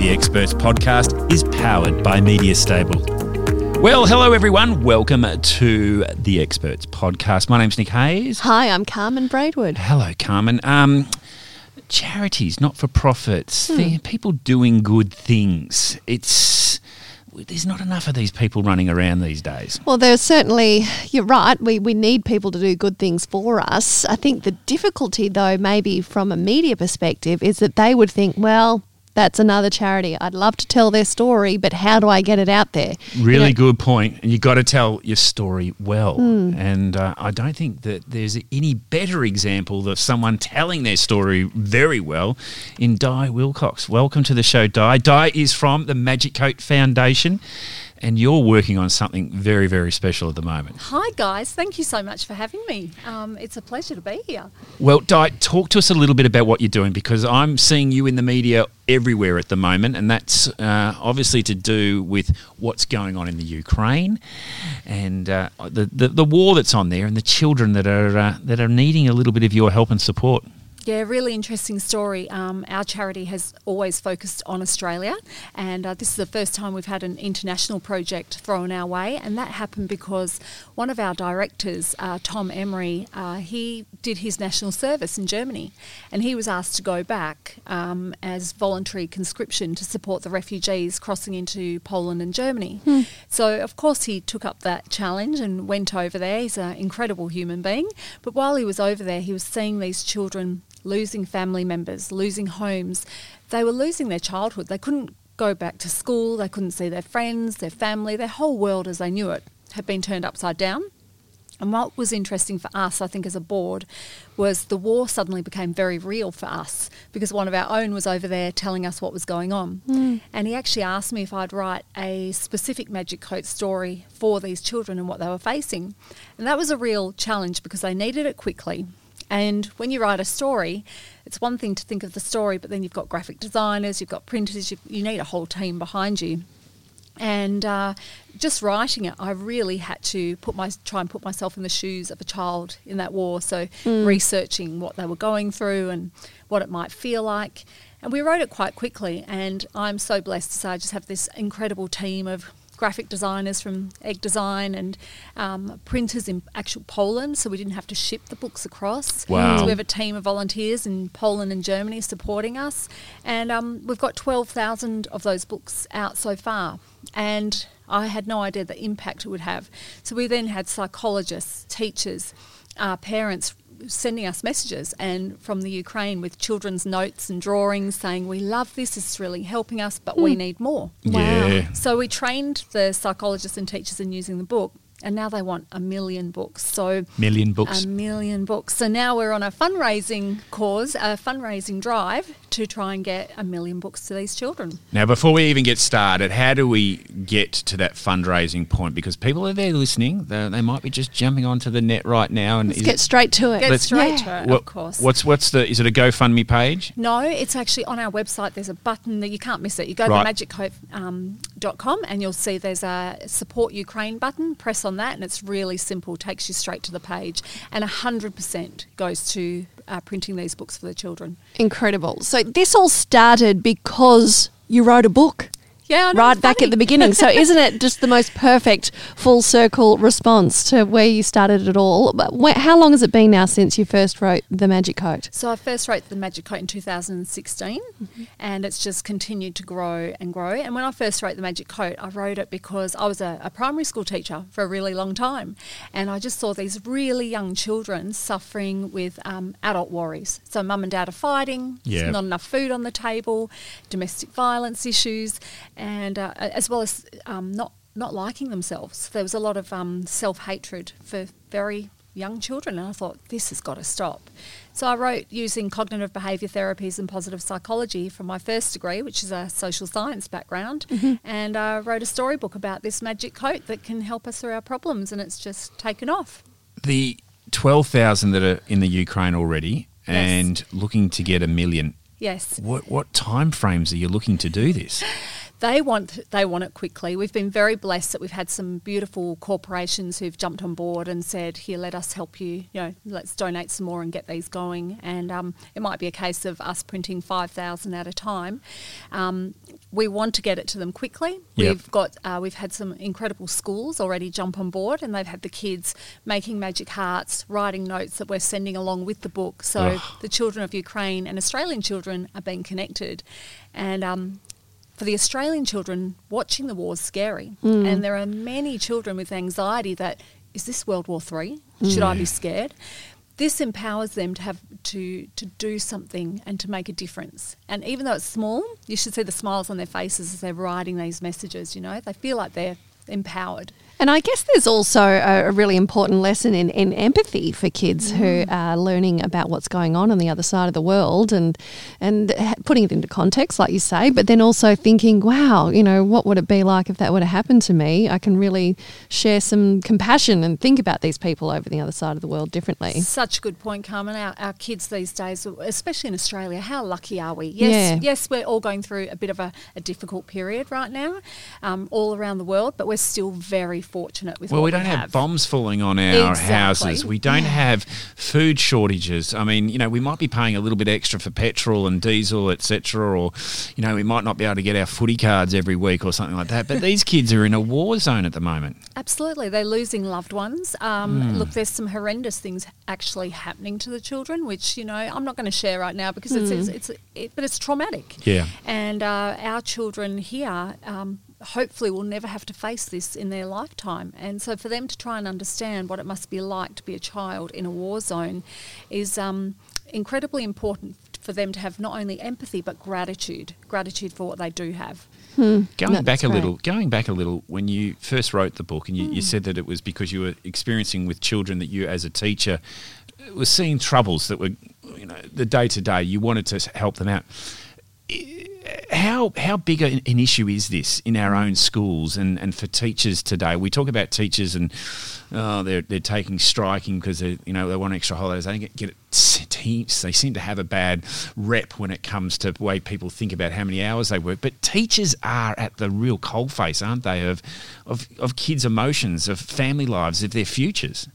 The Experts Podcast is powered by Media Stable. Well, hello everyone. Welcome to the Experts Podcast. My name's Nick Hayes. Hi, I'm Carmen Braidwood. Hello, Carmen. Um, charities, not for profits, hmm. people doing good things. It's there's not enough of these people running around these days. Well, there's certainly, you're right, we, we need people to do good things for us. I think the difficulty, though, maybe from a media perspective, is that they would think, well, that's another charity. I'd love to tell their story, but how do I get it out there? Really you know, good point. And you've got to tell your story well. Mm. And uh, I don't think that there's any better example of someone telling their story very well in Di Wilcox. Welcome to the show, Di. Di is from the Magic Coat Foundation and you're working on something very, very special at the moment. Hi, guys. Thank you so much for having me. Um, it's a pleasure to be here. Well, Di, talk to us a little bit about what you're doing because I'm seeing you in the media everywhere at the moment, and that's uh, obviously to do with what's going on in the Ukraine and uh, the, the, the war that's on there and the children that are uh, that are needing a little bit of your help and support. Yeah, really interesting story. Um, our charity has always focused on Australia, and uh, this is the first time we've had an international project thrown our way, and that happened because one of our directors, uh, Tom Emery, uh, he did his national service in Germany, and he was asked to go back um, as voluntary conscription to support the refugees crossing into Poland and Germany. Hmm. So, of course, he took up that challenge and went over there. He's an incredible human being, but while he was over there, he was seeing these children losing family members, losing homes. They were losing their childhood. They couldn't go back to school, they couldn't see their friends, their family, their whole world as they knew it had been turned upside down. And what was interesting for us, I think, as a board, was the war suddenly became very real for us because one of our own was over there telling us what was going on. Mm. And he actually asked me if I'd write a specific Magic Coat story for these children and what they were facing. And that was a real challenge because they needed it quickly. And when you write a story, it's one thing to think of the story, but then you've got graphic designers, you've got printers, you, you need a whole team behind you. And uh, just writing it, I really had to put my try and put myself in the shoes of a child in that war. So mm. researching what they were going through and what it might feel like. And we wrote it quite quickly. And I'm so blessed to say I just have this incredible team of graphic designers from Egg Design and um, printers in actual Poland, so we didn't have to ship the books across. Wow. So we have a team of volunteers in Poland and Germany supporting us, and um, we've got 12,000 of those books out so far. And I had no idea the impact it would have. So we then had psychologists, teachers, uh, parents sending us messages and from the Ukraine with children's notes and drawings saying we love this it's really helping us but mm. we hmm. need more wow yeah. so we trained the psychologists and teachers in using the book and now they want a million books. So million books, a million books. So now we're on a fundraising cause, a fundraising drive to try and get a million books to these children. Now, before we even get started, how do we get to that fundraising point? Because people are there listening; they, they might be just jumping onto the net right now and let's get it, straight to it. Get straight yeah. to it, what, of course. What's what's the? Is it a GoFundMe page? No, it's actually on our website. There's a button that you can't miss it. You go right. to magiccoat.com um, and you'll see there's a support Ukraine button. Press on that, and it's really simple. Takes you straight to the page, and hundred percent goes to uh, printing these books for the children. Incredible. So this all started because you wrote a book. Yeah, right back at the beginning. So isn't it just the most perfect full circle response to where you started it all? But where, how long has it been now since you first wrote the Magic Coat? So I first wrote the Magic Coat in 2016, mm-hmm. and it's just continued to grow and grow. And when I first wrote the Magic Coat, I wrote it because I was a, a primary school teacher for a really long time, and I just saw these really young children suffering with um, adult worries. So mum and dad are fighting, yeah. not enough food on the table, domestic violence issues and uh, as well as um, not not liking themselves. There was a lot of um, self hatred for very young children. And I thought, this has got to stop. So I wrote using cognitive behaviour therapies and positive psychology from my first degree, which is a social science background, mm-hmm. and I wrote a storybook about this magic coat that can help us through our problems, and it's just taken off. The 12,000 that are in the Ukraine already and looking to get a million. Yes. What, what time frames are you looking to do this? they want they want it quickly. We've been very blessed that we've had some beautiful corporations who've jumped on board and said, "Here, let us help you. You know, let's donate some more and get these going." And um, it might be a case of us printing five thousand at a time. Um, we want to get it to them quickly. Yep. We've got uh, we've had some incredible schools already jump on board, and they've had the kids making magic hearts, writing notes that we're sending along with the book. So the children of Ukraine and Australian children are being connected, and um, for the Australian children, watching the war is scary. Mm. And there are many children with anxiety that, is this World War Three? Should mm. I be scared? This empowers them to have to to do something and to make a difference. And even though it's small, you should see the smiles on their faces as they're writing these messages. You know, they feel like they're empowered. And I guess there's also a, a really important lesson in, in empathy for kids mm. who are learning about what's going on on the other side of the world and and putting it into context, like you say, but then also thinking, wow, you know, what would it be like if that would have happened to me? I can really share some compassion and think about these people over the other side of the world differently. Such a good point, Carmen. Our, our kids these days, especially in Australia, how lucky are we? Yes, yeah. yes, we're all going through a bit of a, a difficult period right now, um, all around the world, but we're still very fortunate with. Well, we don't we have. have. bombs falling on our exactly. houses. We don't yeah. have food shortages. I mean, you know, we might be paying a little bit extra for petrol and diesel, etc., or you know, we might not be able to get our footy cards every week or something like that. But these kids are in a war zone at the moment. Absolutely, they're losing loved ones. Um, mm. Look, there's some horrendous things actually happening to the children, which you know I'm not going to share right now because mm. it's, it's, it's it, but it's traumatic. Yeah, and uh, our children here. Um, hopefully will never have to face this in their lifetime. And so for them to try and understand what it must be like to be a child in a war zone is um, incredibly important for them to have not only empathy but gratitude, gratitude for what they do have. Hmm. Going no, back a little, going back a little, when you first wrote the book, and you, you, hmm. said that it was because you were experiencing with children that you, as a teacher, were seeing troubles that were, you know, the day to day. You wanted to help them out how how big an, issue is this in our own schools and, and for teachers today? We talk about teachers and oh, they're they're taking striking because they you know they want extra holidays. They get, get. Teams they seem to have a bad rep when it comes to the way people think about how many hours they work. But teachers are at the real coalface, aren't they? Of of of kids' emotions, of family lives, of their futures.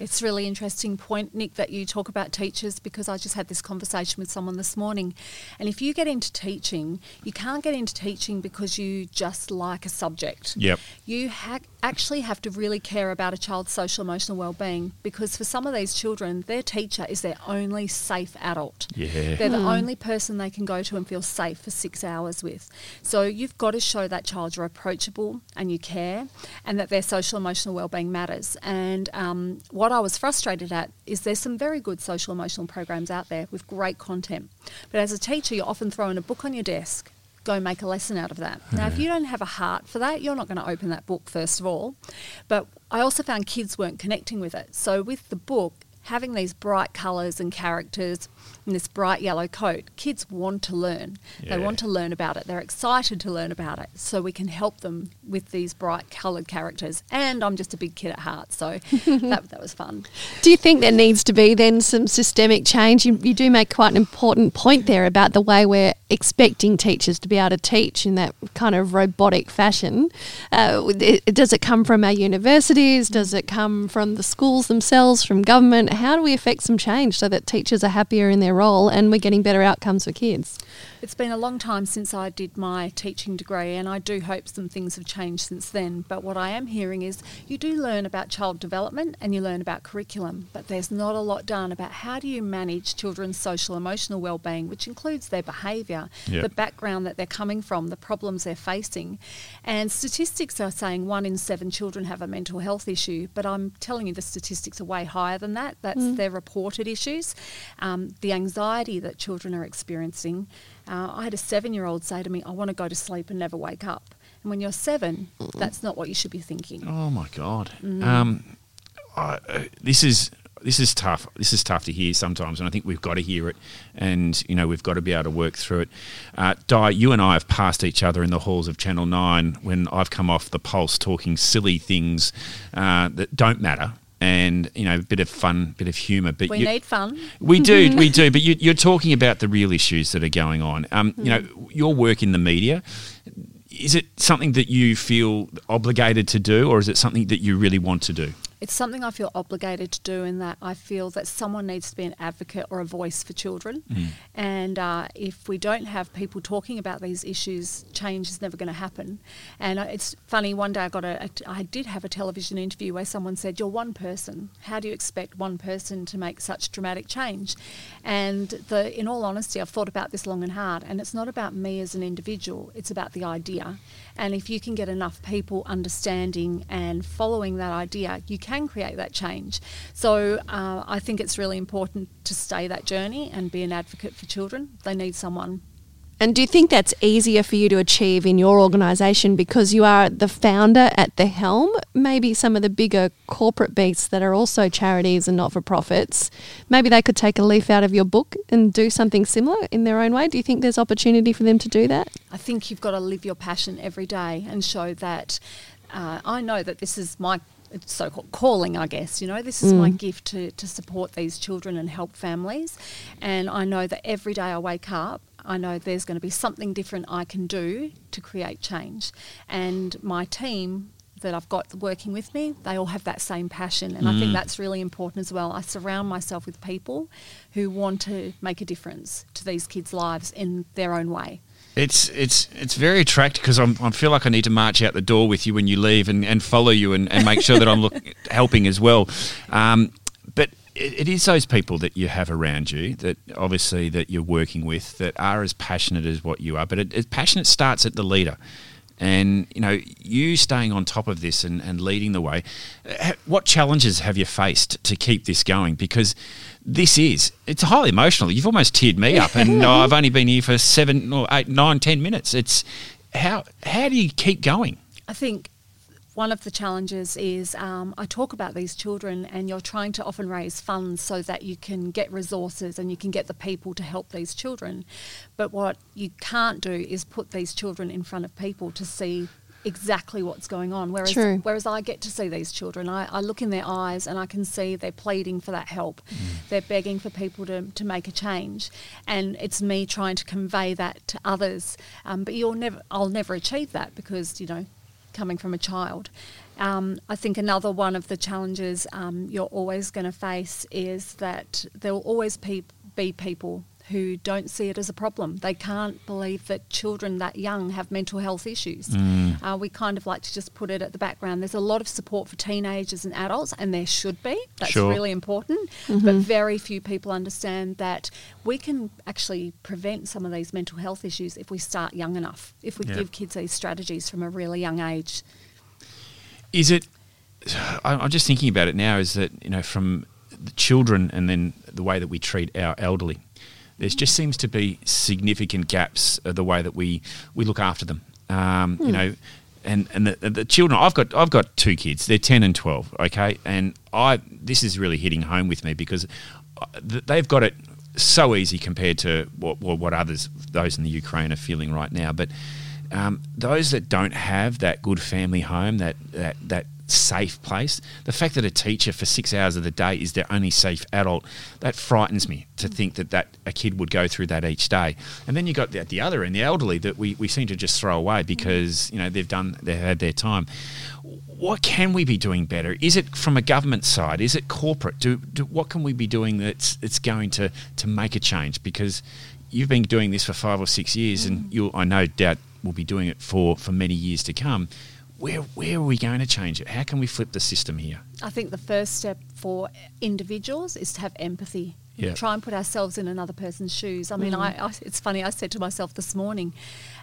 It's really interesting point, Nick, that you talk about teachers because I just had this conversation with someone this morning. And if you get into teaching, you can't get into teaching because you just like a subject. Yep. You ha- actually have to really care about a child's social emotional well-being because for some of these children, their teacher is their only safe adult. Yeah. They're the hmm. only person they can go to and feel safe for six hours with. So you've got to show that child you're approachable and you care and that their social emotional well-being matters. And um, what what I was frustrated at is there's some very good social emotional programs out there with great content. But as a teacher, you're often throwing a book on your desk, go make a lesson out of that. Now, if you don't have a heart for that, you're not going to open that book, first of all. But I also found kids weren't connecting with it. So with the book, having these bright colours and characters, in this bright yellow coat, kids want to learn. Yeah. They want to learn about it. They're excited to learn about it. So we can help them with these bright coloured characters. And I'm just a big kid at heart, so that, that was fun. Do you think there needs to be then some systemic change? You, you do make quite an important point there about the way we're expecting teachers to be able to teach in that kind of robotic fashion. Uh, does it come from our universities? Does it come from the schools themselves, from government? How do we affect some change so that teachers are happier in their role and we're getting better outcomes for kids? It's been a long time since I did my teaching degree, and I do hope some things have changed since then. But what I am hearing is you do learn about child development and you learn about curriculum, but there's not a lot done about how do you manage children's social emotional well-being, which includes their behaviour, yep. the background that they're coming from, the problems they're facing. And statistics are saying one in seven children have a mental health issue, but I'm telling you the statistics are way higher than that. That's mm. their reported issues. Um, the anxiety that children are experiencing uh, I had a seven year old say to me, I want to go to sleep and never wake up. And when you're seven, that's not what you should be thinking. Oh my God. Mm. Um, I, uh, this is this is tough. This is tough to hear sometimes, and I think we've got to hear it, and you know we've got to be able to work through it. Uh, Di, you and I have passed each other in the halls of Channel Nine when I've come off the pulse talking silly things uh, that don't matter. And you know, a bit of fun, bit of humour. But we you, need fun. we do, we do. But you, are talking about the real issues that are going on. Um, you know, your work in the media is it something that you feel obligated to do, or is it something that you really want to do? It's something I feel obligated to do in that I feel that someone needs to be an advocate or a voice for children. Mm. And uh, if we don't have people talking about these issues, change is never going to happen. And uh, it's funny, one day I got a, a, I did have a television interview where someone said, You're one person. How do you expect one person to make such dramatic change? And the, in all honesty, I've thought about this long and hard. And it's not about me as an individual, it's about the idea. And if you can get enough people understanding and following that idea, you can create that change. So uh, I think it's really important to stay that journey and be an advocate for children. They need someone and do you think that's easier for you to achieve in your organisation because you are the founder at the helm? Maybe some of the bigger corporate beasts that are also charities and not for profits, maybe they could take a leaf out of your book and do something similar in their own way. Do you think there's opportunity for them to do that? I think you've got to live your passion every day and show that. Uh, I know that this is my so-called calling, I guess. You know, this is mm. my gift to, to support these children and help families. And I know that every day I wake up, I know there's going to be something different I can do to create change. And my team that I've got working with me, they all have that same passion. And mm. I think mm. that's really important as well. I surround myself with people who want to make a difference to these kids' lives in their own way. It's it's it's very attractive because I feel like I need to march out the door with you when you leave and, and follow you and, and make sure that I'm look, helping as well. Um, it is those people that you have around you that obviously that you're working with that are as passionate as what you are. But it, it passionate starts at the leader. And you know, you staying on top of this and, and leading the way. Uh, what challenges have you faced to keep this going? Because this is it's highly emotional. You've almost teared me up, and I've only been here for seven or eight, nine, ten minutes. It's how how do you keep going? I think one of the challenges is um, I talk about these children, and you're trying to often raise funds so that you can get resources and you can get the people to help these children. But what you can't do is put these children in front of people to see exactly what's going on. Whereas, True. whereas I get to see these children, I, I, look in their eyes and I can see they're pleading for that help. Mm. They're begging for people to, to make a change, and it's me trying to convey that to others. Um, but you'll never, I'll never achieve that because you know coming from a child. Um, I think another one of the challenges um, you're always going to face is that there will always be, be people who don't see it as a problem. They can't believe that children that young have mental health issues. Mm. Uh, we kind of like to just put it at the background. There's a lot of support for teenagers and adults, and there should be. That's sure. really important. Mm-hmm. But very few people understand that we can actually prevent some of these mental health issues if we start young enough, if we yeah. give kids these strategies from a really young age. Is it? I'm just thinking about it now. Is that you know from the children and then the way that we treat our elderly there just seems to be significant gaps of the way that we, we look after them. Um, hmm. You know, and and the, the children I've got I've got two kids. They're ten and twelve. Okay, and I this is really hitting home with me because uh, they've got it so easy compared to what what others those in the Ukraine are feeling right now. But um, those that don't have that good family home, that that that safe place. The fact that a teacher for six hours of the day is their only safe adult, that frightens me to think that, that a kid would go through that each day. And then you got the, the other end, the elderly, that we, we seem to just throw away because, you know, they've done, they've had their time. What can we be doing better? Is it from a government side? Is it corporate? Do, do what can we be doing that's, that's going to, to make a change? Because you've been doing this for five or six years, mm. and you I no doubt will be doing it for, for many years to come where where are we going to change it? How can we flip the system here? I think the first step for individuals is to have empathy. Yeah. Try and put ourselves in another person's shoes. I mean, mm. I, I, it's funny. I said to myself this morning,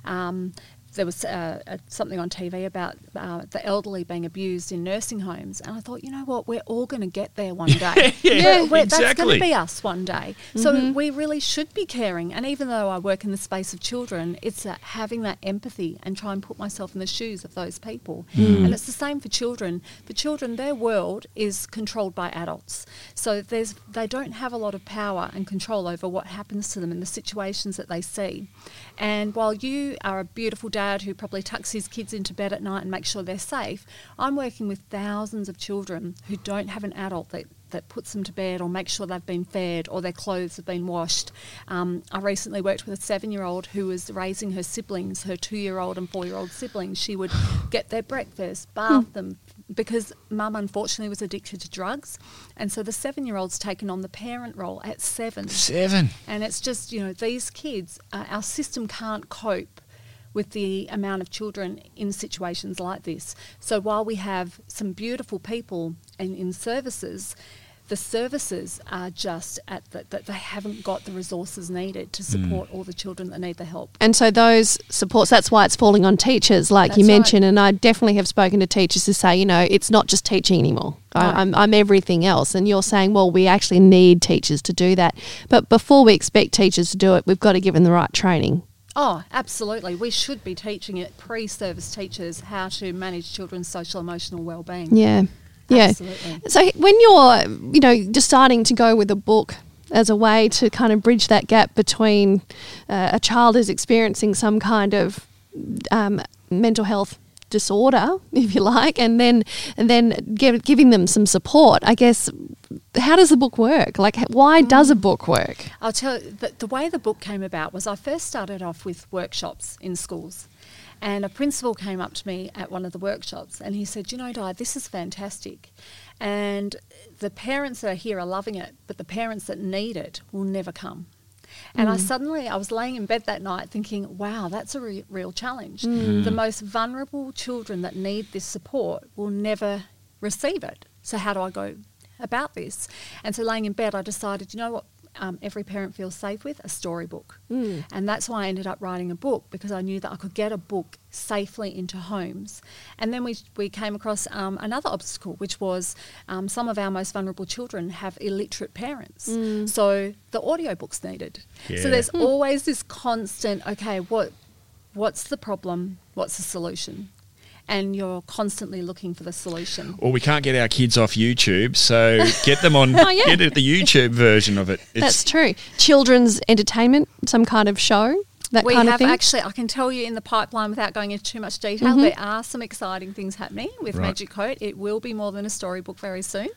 um, there was uh, uh, something on TV about uh, the elderly being abused in nursing homes, and I thought, you know what, we're all going to get there one day. Yeah, We're- That's going to be us one day. So we really should be caring. And even though I work in the space of children, it's uh, having that empathy and try and put myself in the shoes of those people. And it's the same for children. For children, their world is controlled by adults. So there's they don't have a lot of power and control over what happens to them and the situations that they see. And while you are a beautiful dad who probably tucks his kids into bed at night and makes sure they're safe, I'm working with thousands of children who don't have an adult that that puts them to bed or makes sure they've been fed or their clothes have been washed. Um, I recently worked with a seven year old who was raising her siblings, her two year old and four year old siblings. She would get their breakfast, bath them, because mum unfortunately was addicted to drugs. And so the seven year old's taken on the parent role at seven. Seven. And it's just, you know, these kids, uh, our system can't cope with the amount of children in situations like this. So while we have some beautiful people in, in services, the services are just at the, that they haven't got the resources needed to hmm. support all the children that need the help. And so those supports, that's why it's falling on teachers, like you That's right. mentioned. And I definitely have spoken to teachers to say, you know, it's not just teaching anymore. No. I, I'm, I'm everything else. And you're saying, well, we actually need teachers to do that. But before we expect teachers to do it, we've got to give them the right training. Oh, absolutely. We should be teaching it pre-service teachers how to manage children's social emotional well-being. Yeah. Yeah. Absolutely. So when you're, you know, deciding to go with a book as a way to kind of bridge that gap between uh, a child is experiencing some kind of um, mental health disorder, if you like, and then and then give, giving them some support. I guess how does the book work? Like, why does a mm. book work? I'll tell you, the, the way the book came about was I first started off with workshops in schools. And a principal came up to me at one of the workshops and he said, You know, Di, this is fantastic. And the parents that are here are loving it, but the parents that need it will never come. And I mm. suddenly, I was laying in bed that night thinking, wow, that's a re- real challenge. Mm. Mm-hmm. The most vulnerable children that need this support will never receive it. So, how do I go about this? And so, laying in bed, I decided, you know what? Um, every parent feels safe with a storybook. And that's why I ended up writing a book because I knew that I could get a book safely into homes. And then we, we came across um, another obstacle, which was um, some of our most vulnerable children have illiterate parents. So the audiobooks needed. Yeah. So there's always this constant, okay, what, what's the problem? What's the solution? And you're constantly looking for the solution. Well, we can't get our kids off YouTube, so get them on Oh, yeah. get it, the YouTube version of it. It's, That's true. Children's entertainment, some kind of show, that we kind have of thing. actually, I can tell you in the pipeline without going into too much detail, there are some exciting things happening with Right. Magic Coat. It will be more than a storybook very soon.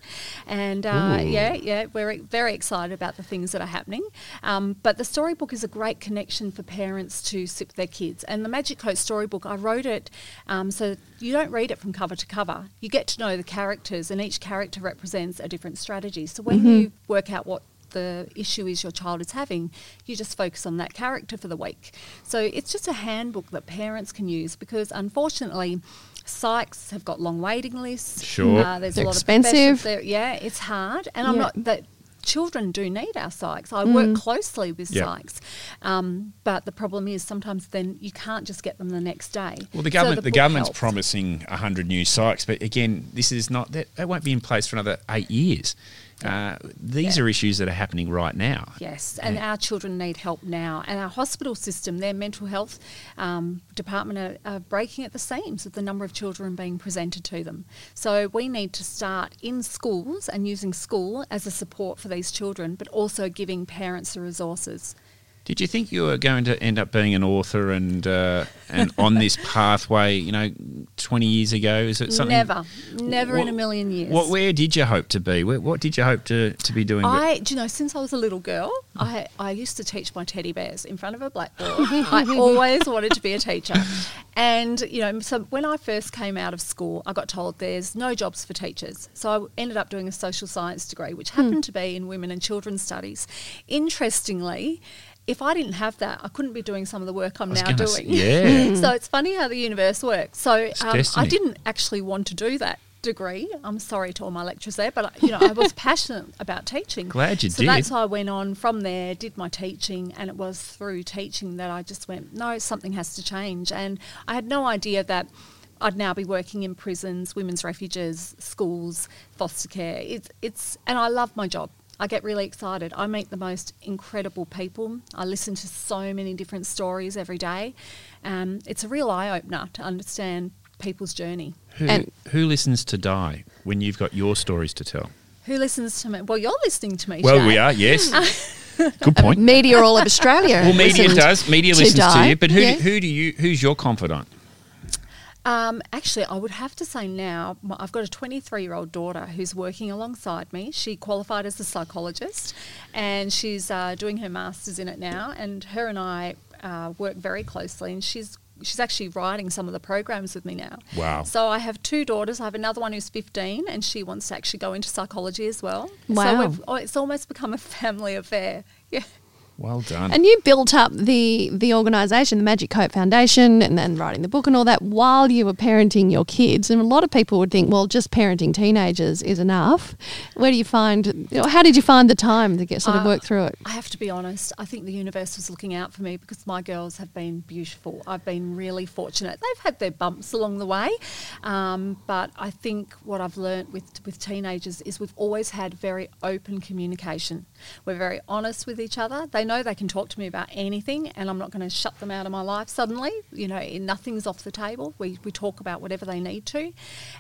And uh, yeah, yeah, we're very excited about the things that are happening. Um, but the storybook is a great connection for parents to sit with their kids. And the Magic Coat storybook, I wrote it um, so you don't read it from cover to cover. You get to know the characters, and each character represents a different strategy. So when you work out what the issue is your child is having, you just focus on that character for the week. So it's just a handbook that parents can use because unfortunately, psychs have got long waiting lists. Sure. Uh, there's They're a lot expensive. of there. Yeah, it's hard, and I'm not that. Children do need our psychs. I work closely with Yep. psychs, um, but the problem is sometimes then you can't just get them the next day. Well, the So government, the, government's helps. promising hundred new psychs, but again, this is not that. That won't be in place for another eight years. Uh, these Yeah. are issues that are happening right now. Yes, and Yeah. our children need help now. And our hospital system, their mental health um, department are, are breaking at the seams with the number of children being presented to them. So we need to start in schools and using school as a support for these children, but also giving parents the resources. Did you think you were going to end up being an author and uh, and on this pathway? You know, twenty years ago, is it something? Never, never in a million years. What, where did you hope to be? Where, what did you hope to, to be doing? I, do you know, since I was a little girl, I, I used to teach my teddy bears in front of a blackboard. I always wanted to be a teacher. And, you know, so when I first came out of school, I got told there's no jobs for teachers. So I ended up doing a social science degree, which happened to be in women and children's studies. Interestingly, if I didn't have that, I couldn't be doing some of the work I'm now gonna s- doing. yeah. so it's funny how the universe works. So um, I didn't actually want to do that degree. I'm sorry to all my lecturers there, but you know, I was passionate about teaching. Glad you so did. that's why I went on from there, did my teaching, and it was through teaching that I just went, no, something has to change. And I had no idea that I'd now be working in prisons, women's refuges, schools, foster care. It's it's and I love my job. I get really excited. I meet the most incredible people. I listen to so many different stories every day. Um, it's a real eye opener to understand people's journey. Who, And- who listens to Di when you've got your stories to tell? Who listens to me? Well, you're listening to me. Well, Shay. we are, yes. Good point. Media all of Australia. Well, media does. Media to listens to you, but who, Yeah. who do you? Who's your confidant? Um, actually, I would have to say now, my- I've got a 23 year old daughter who's working alongside me. She qualified as a psychologist and she's uh, doing her master's in it now. And her and I uh, work very closely, and she's She's actually writing some of the programs with me now. Wow. So I have two daughters. I have another one who's 15 and she wants to actually go into psychology as well. Wow. So we've, oh, it's almost become a family affair. Yeah. Well done. And you built up the the organisation, the Magic Coat Foundation, and then writing the book and all that while you were parenting your kids. And a lot of people would think, well, just parenting teenagers is enough. Where do you find? You know, how did you find the time to get sort of Uh, work through it? I have to be honest. I think the universe was looking out for me because my girls have been beautiful. I've been really fortunate. They've had their bumps along the way, um, but I think what I've learnt with with teenagers is we've always had very open communication. We're very honest with each other. They know they can talk to me about anything, and I'm not going to shut them out of my life suddenly. You know, nothing's off the table. We we talk about whatever they need to,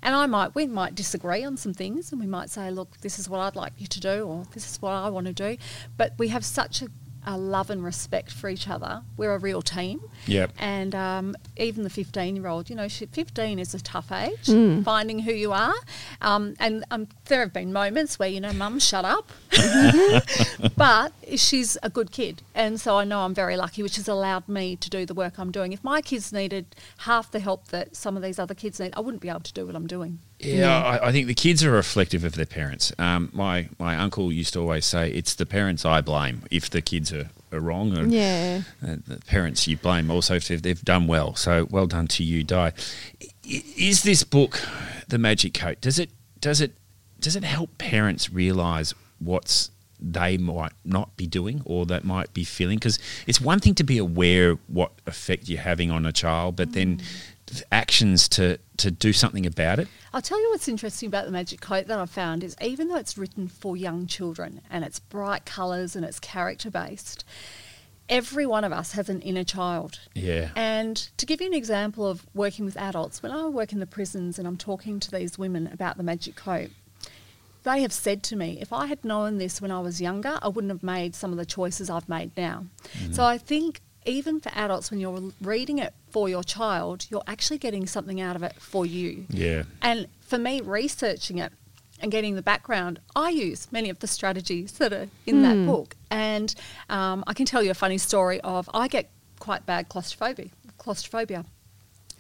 and I might we might disagree on some things, and we might say, look, this is what I'd like you to do, or this is what I want to do, but we have such a a love and respect for each other. We're a real team. Yep. And um, even the 15 year old, you know, she, 15 is a tough age, Mm. finding who you are. Um, and um, there have been moments where, you know, mum, shut up. but she's a good kid. And so I know I'm very lucky, which has allowed me to do the work I'm doing. If my kids needed half the help that some of these other kids need, I wouldn't be able to do what I'm doing. Yeah, I, I think the kids are reflective of their parents. Um, my my uncle used to always say, "It's the parents I blame if the kids are, are wrong, and Yeah. uh, the parents you blame also if they've, they've done well." So well done to you, Di. Is this book, The Magic Coat? Does it does it does it help parents realise what's they might not be doing or that might be feeling? Because it's one thing to be aware what effect you're having on a child, but then actions to to do something about it. I'll tell you what's interesting about the Magic Coat that I've found is even though it's written for young children and it's bright colours and it's character based, every one of us has an inner child. Yeah. And to give you an example of working with adults, when I work in the prisons and I'm talking to these women about the Magic Coat, they have said to me, if I had known this when I was younger, I wouldn't have made some of the choices I've made now. Mm. So I think even for adults, when you're reading it for your child, you're actually getting something out of it for you. Yeah. And for me, researching it and getting the background, I use many of the strategies that are in that book. And um, I can tell you a funny story of I get quite bad claustrophobia. Claustrophobia.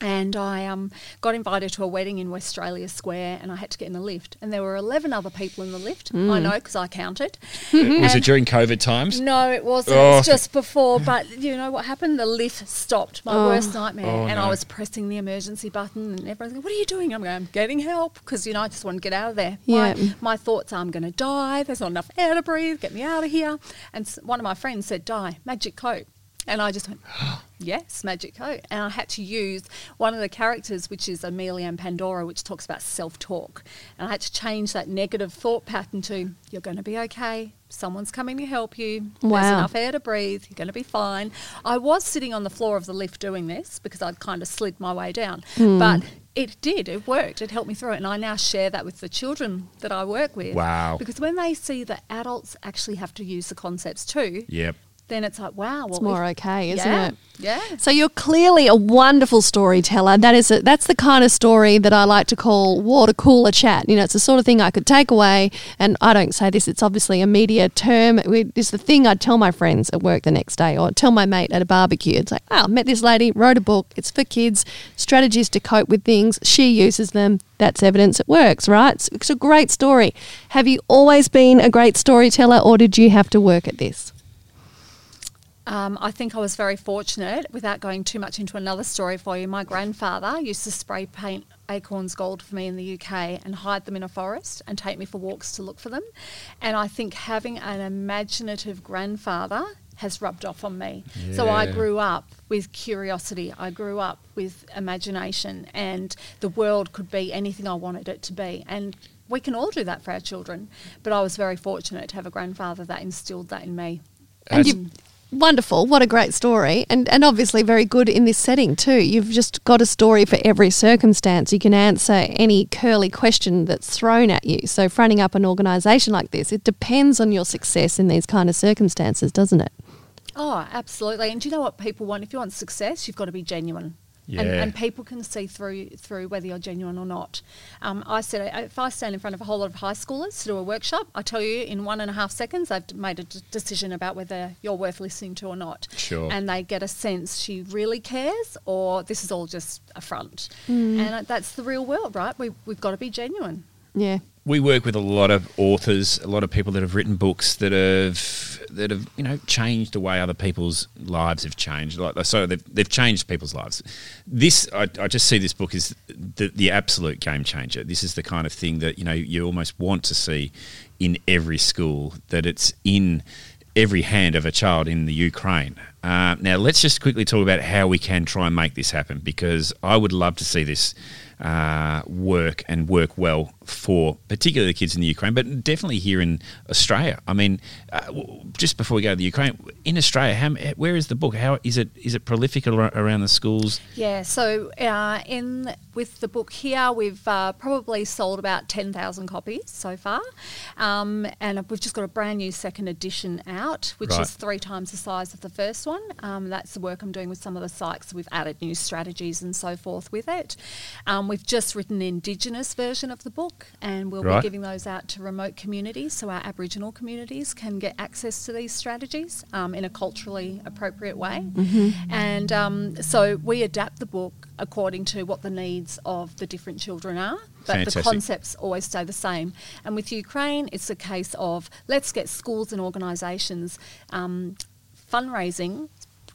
And I um, got invited to a wedding in Westralia Square, and I had to get in the lift. And there were eleven other people in the lift. I know because I counted. Was it during COVID times? no, it wasn't. Oh. It was just before. But you know what happened? The lift stopped. My worst nightmare. Oh, and no. I was pressing the emergency button, and everyone's going, "What are you doing?" I'm going, "I'm getting help," because you know I just want to get out of there. Yeah. My, my thoughts are, "I'm going to die. There's not enough air to breathe. Get me out of here." And one of my friends said, "Di, magic coat." And I just went, yes, magic coat. And I had to use one of the characters, which is Amelia and Pandora, which talks about self talk. And I had to change that negative thought pattern to, you're going to be okay. Someone's coming to help you. There's enough air to breathe. You're going to be fine. I was sitting on the floor of the lift doing this because I'd kind of slid my way down. Hmm. But it did. It worked. It helped me through it. And I now share that with the children that I work with. Wow. Because when they see that adults actually have to use the concepts too, Yep. Then it's like, wow. Well, It's more if- okay, isn't yeah, it? Yeah. So you're clearly a wonderful storyteller. That is a, that's the kind of story that I like to call water cooler chat. You know, it's the sort of thing I could take away, and I don't say this. It's obviously a media term. It's the thing I'd tell my friends at work the next day, or tell my mate at a barbecue. It's like, oh, I met this lady, wrote a book. It's for kids, strategies to cope with things. She uses them. That's evidence it works, right? It's, it's a great story. Have you always been a great storyteller, or did you have to work at this? Um, I think I was very fortunate, without going too much into another story for you. My grandfather used to spray paint acorns gold for me in the UK and hide them in a forest and take me for walks to look for them. And I think having an imaginative grandfather has rubbed off on me. So I grew up with curiosity. I grew up with imagination, and the world could be anything I wanted it to be. And we can all do that for our children. But I was very fortunate to have a grandfather that instilled that in me. And That's- you, wonderful. What a great story. And, and obviously very good in this setting too. You've just got a story for every circumstance. You can answer any curly question that's thrown at you. So fronting up an organisation like this, it depends on your success in these kind of circumstances, doesn't it? Oh, absolutely. And do you know what people want? If you want success, you've got to be genuine. And, Yeah. and people can see through through whether you're genuine or not. Um, I said if I stand in front of a whole lot of high schoolers to do a workshop, I tell you in one and a half seconds they've made a d- decision about whether you're worth listening to or not. Sure. And they get a sense she really cares or this is all just a front. And uh, that's the real world, right? We, we've got to be genuine. Yeah. we work with a lot of authors, a lot of people that have written books that have that have you know changed the way other people's lives have changed. Like so, they've, they've changed people's lives. This I, I just see this book as the, the absolute game changer. This is the kind of thing that you know you almost want to see in every school. That it's in every hand of a child in the Ukraine. Uh, now, let's just quickly talk about how we can try and make this happen because I would love to see this uh, work and work well for particularly the kids in the Ukraine, but definitely here in Australia. I mean, uh, w- just before we go to the Ukraine, in Australia, how, where is the book? How is it? Is it prolific ar- around the schools? Yeah, so uh, in with the book here, we've uh, probably sold about ten thousand copies so far, um, and we've just got a brand new second edition out, which Right. is three times the size of the first one. Um, that's the work I'm doing with some of the sites. We've added new strategies and so forth with it. Um, we've just written an Indigenous version of the book, and we'll Right. be giving those out to remote communities, so our Aboriginal communities can get access to these strategies um, in a culturally appropriate way. And um, so we adapt the book according to what the needs of the different children are, but Fantastic. the concepts always stay the same. And with Ukraine, it's a case of let's get schools and organisations um, fundraising.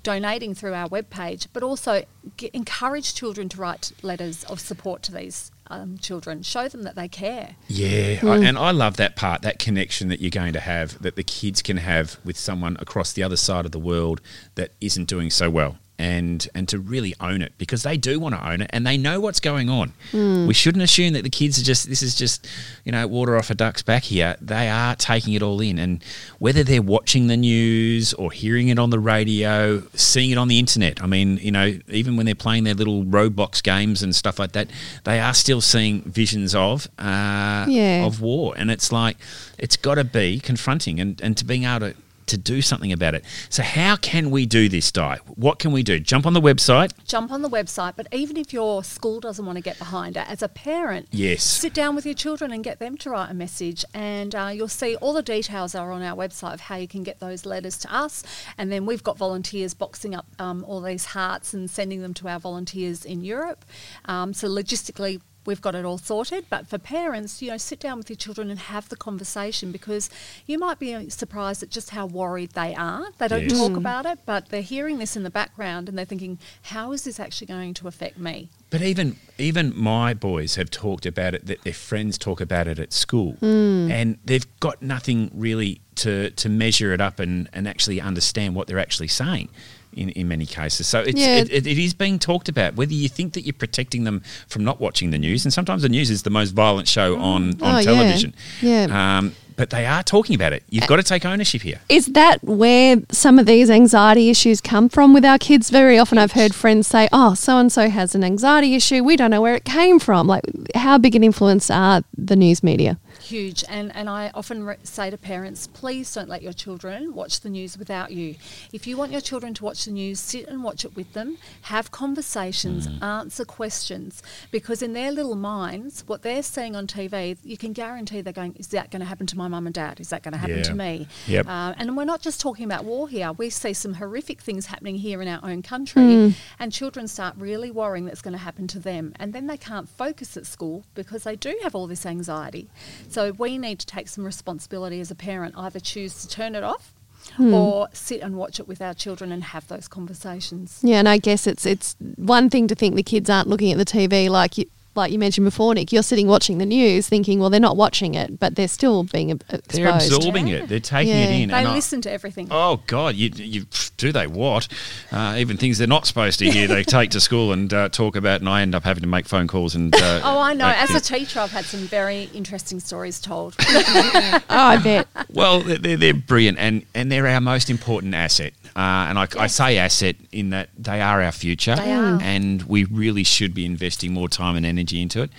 Donating through our webpage, but also get, encourage children to write letters of support to these um, children. Show them that they care. Yeah, I, and I love that part, that connection that you're going to have, that the kids can have with someone across the other side of the world that isn't doing so well. And, and to really own it because they do want to own it and they know what's going on. We shouldn't assume that the kids are just this is just you know water off a duck's back here. They are taking it all in, and whether they're watching the news or hearing it on the radio, seeing it on the internet. I mean, you know, even when they're playing their little Roblox games and stuff like that, they are still seeing visions of uh, Yeah. of war, and it's like it's got to be confronting and, and to being able to, to do something about it. So how can we do this, Di? What can we do? Jump on the website. jump on the website. But even if your school doesn't want to get behind it, as a parent, Yes. sit down with your children and get them to write a message. And uh, you'll see all the details are on our website of how you can get those letters to us. And then we've got volunteers boxing up um, all these hearts and sending them to our volunteers in Europe. Um, so logistically. We've got it all sorted, but for parents, you know, sit down with your children and have the conversation because you might be surprised at just how worried they are. They don't Yes. talk about it, but they're hearing this in the background and they're thinking, how is this actually going to affect me? But even even my boys have talked about it that their friends talk about it at school, Hmm. and they've got nothing really to to measure it up and, and actually understand what they're actually saying. In, in many cases, so it's, Yeah. it, it, it is being talked about. Whether you think that you're protecting them from not watching the news, and sometimes the news is the most violent show on, on Oh, yeah. television. Yeah. Um, but they are talking about it. You've got to take ownership here. Is that where some of these anxiety issues come from with our kids? Very often I've heard friends say, oh, so and so has an anxiety issue. We don't know where it came from. Like, how big an influence are the news media? Huge. And, and I often re- say to parents, please don't let your children watch the news without you. If you want your children to watch the news, sit and watch it with them, have conversations, answer questions, because in their little minds, what they're seeing on TV, you can guarantee they're going, is that going to happen to my mum and dad? Is that going to happen Yeah. to me? Yep. Uh, and we're not just talking about war here. We see some horrific things happening here in our own country, and children start really worrying that's going to happen to them. And then they can't focus at school because they do have all this anxiety. So we need to take some responsibility as a parent, either choose to turn it off. Hmm. Or sit and watch it with our children and have those conversations. Yeah, and I guess it's it's one thing to think the kids aren't looking at the TV like you, like you mentioned before, Nick, you're sitting watching the news thinking, well, they're not watching it, but they're still being exposed. They're absorbing Yeah. it. They're taking Yeah. it in. They and I- listen to everything. Oh God! You, you do they what? Uh, even things they're not supposed to hear, they take to school and uh, talk about, and I end up having to make phone calls and. Uh, Oh, I know. make As a teacher, I've had some very interesting stories told. Oh, I bet. well, they're, they're, they're brilliant, and, and they're our most important asset. Uh, and I, I say asset in that they are our future, They are. and we really should be investing more time and energy into it.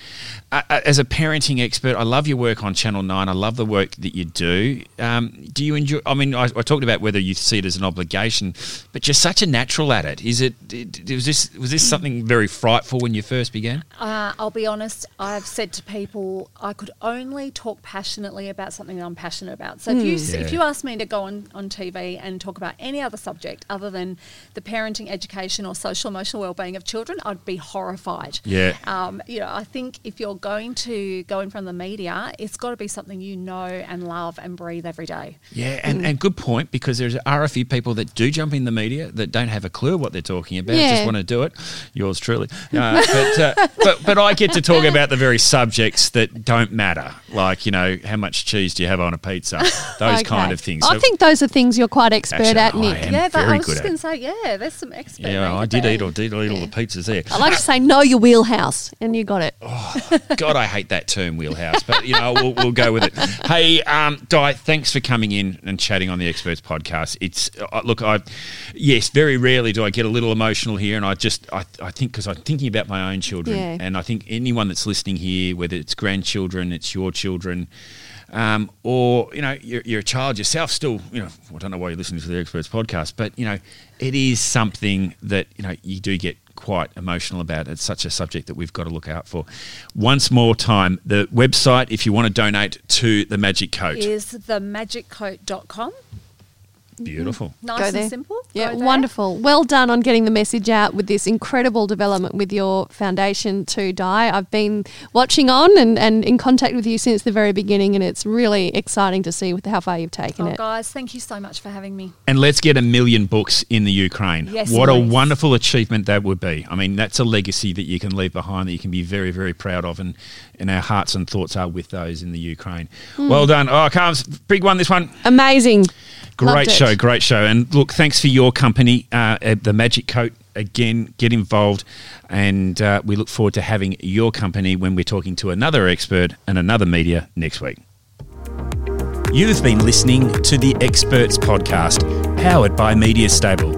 Uh, uh, as a parenting expert, I love your work on Channel Nine. I love the work that you do. Um, do you enjoy? I mean, I, I talked about whether you see it as an obligation, but you're such a natural at it. Is it? it- Was this was this something very frightful when you first began? Uh, I'll be honest, I've said to people I could only talk passionately about something that I'm passionate about. So if you Yeah. if you ask me to go on, on TV and talk about any other subject other than the parenting, education, or social emotional well-being of children, I'd be horrified. Yeah. Um, you know, I think if you're going to go in front of the media, it's got to be something you know and love and breathe every day. Yeah, and, and good point because there are a few people that do jump in the media that don't have a clue what they're talking about, Yeah. just want to do it. Yours truly, uh, but, uh, but but I get to talk about the very subjects that don't matter, like you know how much cheese do you have on a pizza, those kind of things. I So- think those are things you're quite expert Actually, at, I Nick. am. Yeah, but I was just going to say, yeah, there's some expert. yeah, I did there. eat or did eat all the pizzas there. I like to say, know your wheelhouse, and you got it. God, I hate that term wheelhouse, but you know we'll, we'll go with it. Hey, um, Di, thanks for coming in and chatting on the Experts podcast. It's uh, look, I yes, very rarely do I get a little emotional here, and I just I, I think because I'm thinking about my own children, Yeah. and I think anyone that's listening here, whether it's grandchildren, it's your children. Um, or you know you're, you're a child yourself still you know I don't know why you're listening to the experts podcast but you know it is something that you know you do get quite emotional about it's such a subject that we've got to look out for once more time the website if you want to donate to the magic coat Is themagiccoat.com. beautiful Nice Go and there. simple. Yeah, Go wonderful. Well done on getting the message out with this incredible development with your foundation to Di. I've been watching on and, and in contact with you since the very beginning, and it's really exciting to see with how far you've taken Oh, it. guys, thank you so much for having me. and let's get a million books in the Ukraine. Yes, what a wonderful achievement that would be. I mean, that's a legacy that you can leave behind that you can be very, very proud of, and, and our hearts and thoughts are with those in the Ukraine. Hmm. Well done. Oh, Carms, big one this one. Amazing. Great show, great show. And look, thanks for your company, uh, at the Magic Coat. Again, get involved, and uh, we look forward to having your company when we're talking to another expert and another media next week. You've been listening to the Experts Podcast, powered by Media Stable.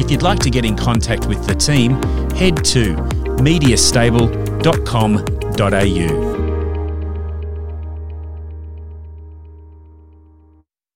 If you'd like to get in contact with the team, head to mediastable.com.au.